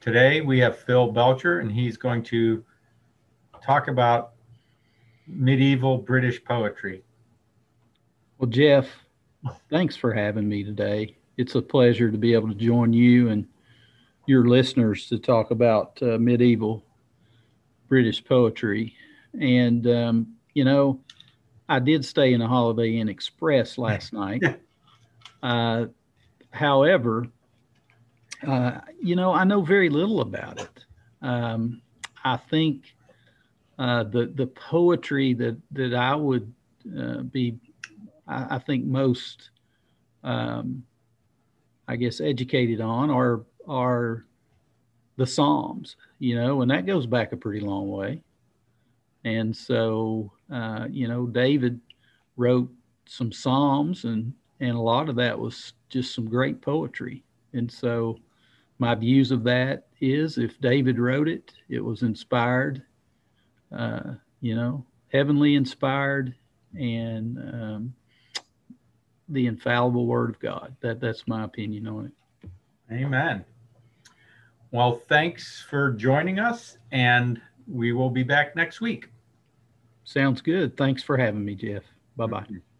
today we have Phil Belcher, and he's going to talk about medieval British poetry. Well, Jeff, thanks for having me today. It's a pleasure to be able to join you and your listeners to talk about uh, medieval British poetry. And, um, you know, I did stay in a Holiday Inn Express last night. Uh, however, uh, you know, I know very little about it. Um, I think uh, the the poetry that that I would uh, be, I, I, think most, um, I guess, educated on are are the Psalms. You know, and that goes back a pretty long way. And so, uh, you know, David wrote some Psalms, and and a lot of that was just some great poetry. And so, my views of that is if David wrote it, it was inspired, uh, you know, heavenly inspired, and um, the infallible Word of God. That that's my opinion on it. Amen. Well, thanks for joining us, and we will be back next week. Sounds good. Thanks for having me, Jeff. Bye bye.